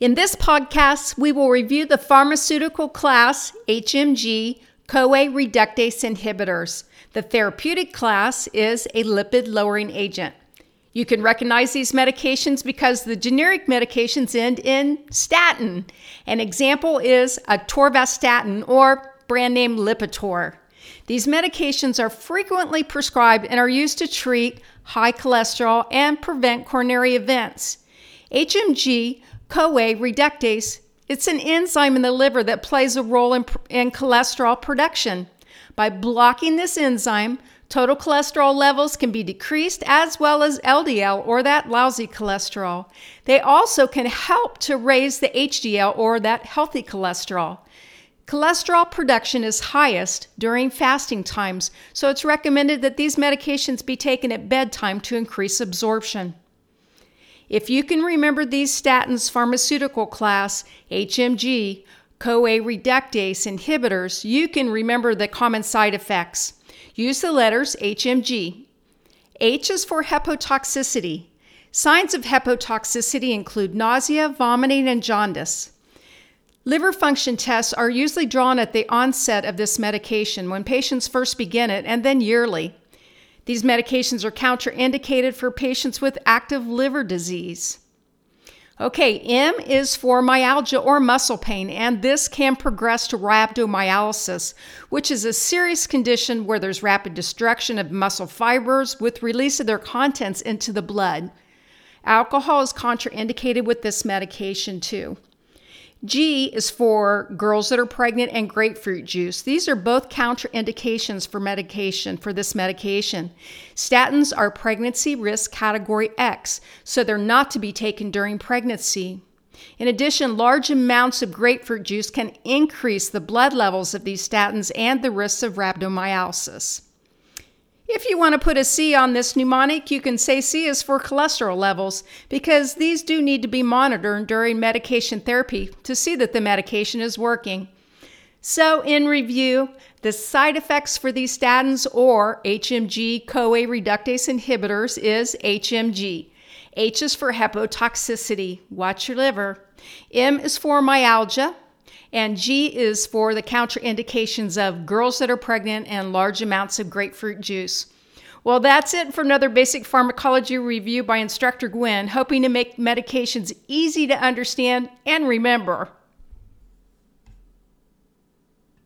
In this podcast, we will review the pharmaceutical class HMG CoA reductase inhibitors. The therapeutic class is a lipid lowering agent. You can recognize these medications because the generic medications end in statin. An example is atorvastatin or brand name Lipitor. These medications are frequently prescribed and are used to treat high cholesterol and prevent coronary events. HMG CoA reductase it's an enzyme in the liver that plays a role in, in cholesterol production. By blocking this enzyme, total cholesterol levels can be decreased as well as LDL or that lousy cholesterol. They also can help to raise the HDL or that healthy cholesterol. Cholesterol production is highest during fasting times, so it's recommended that these medications be taken at bedtime to increase absorption. If you can remember these statins pharmaceutical class, HMG, CoA reductase inhibitors, you can remember the common side effects. Use the letters HMG. H is for hepatotoxicity. Signs of hepatotoxicity include nausea, vomiting, and jaundice. Liver function tests are usually drawn at the onset of this medication when patients first begin it and then yearly. These medications are contraindicated for patients with active liver disease. Okay, M is for myalgia or muscle pain, and this can progress to rhabdomyolysis, which is a serious condition where there's rapid destruction of muscle fibers with release of their contents into the blood. Alcohol is contraindicated with this medication too. G is for girls that are pregnant and grapefruit juice. These are both contraindications for medication for this medication. Statins are pregnancy risk category X, so they're not to be taken during pregnancy. In addition, large amounts of grapefruit juice can increase the blood levels of these statins and the risks of rhabdomyolysis. If you want to put a C on this mnemonic, you can say C is for cholesterol levels because these do need to be monitored during medication therapy to see that the medication is working. So, in review, the side effects for these statins or HMG CoA reductase inhibitors is HMG. H is for hepatotoxicity, watch your liver. M is for myalgia, and G is for the contraindications of girls that are pregnant and large amounts of grapefruit juice. Well, that's it for another basic pharmacology review by Instructor Gwen, hoping to make medications easy to understand and remember.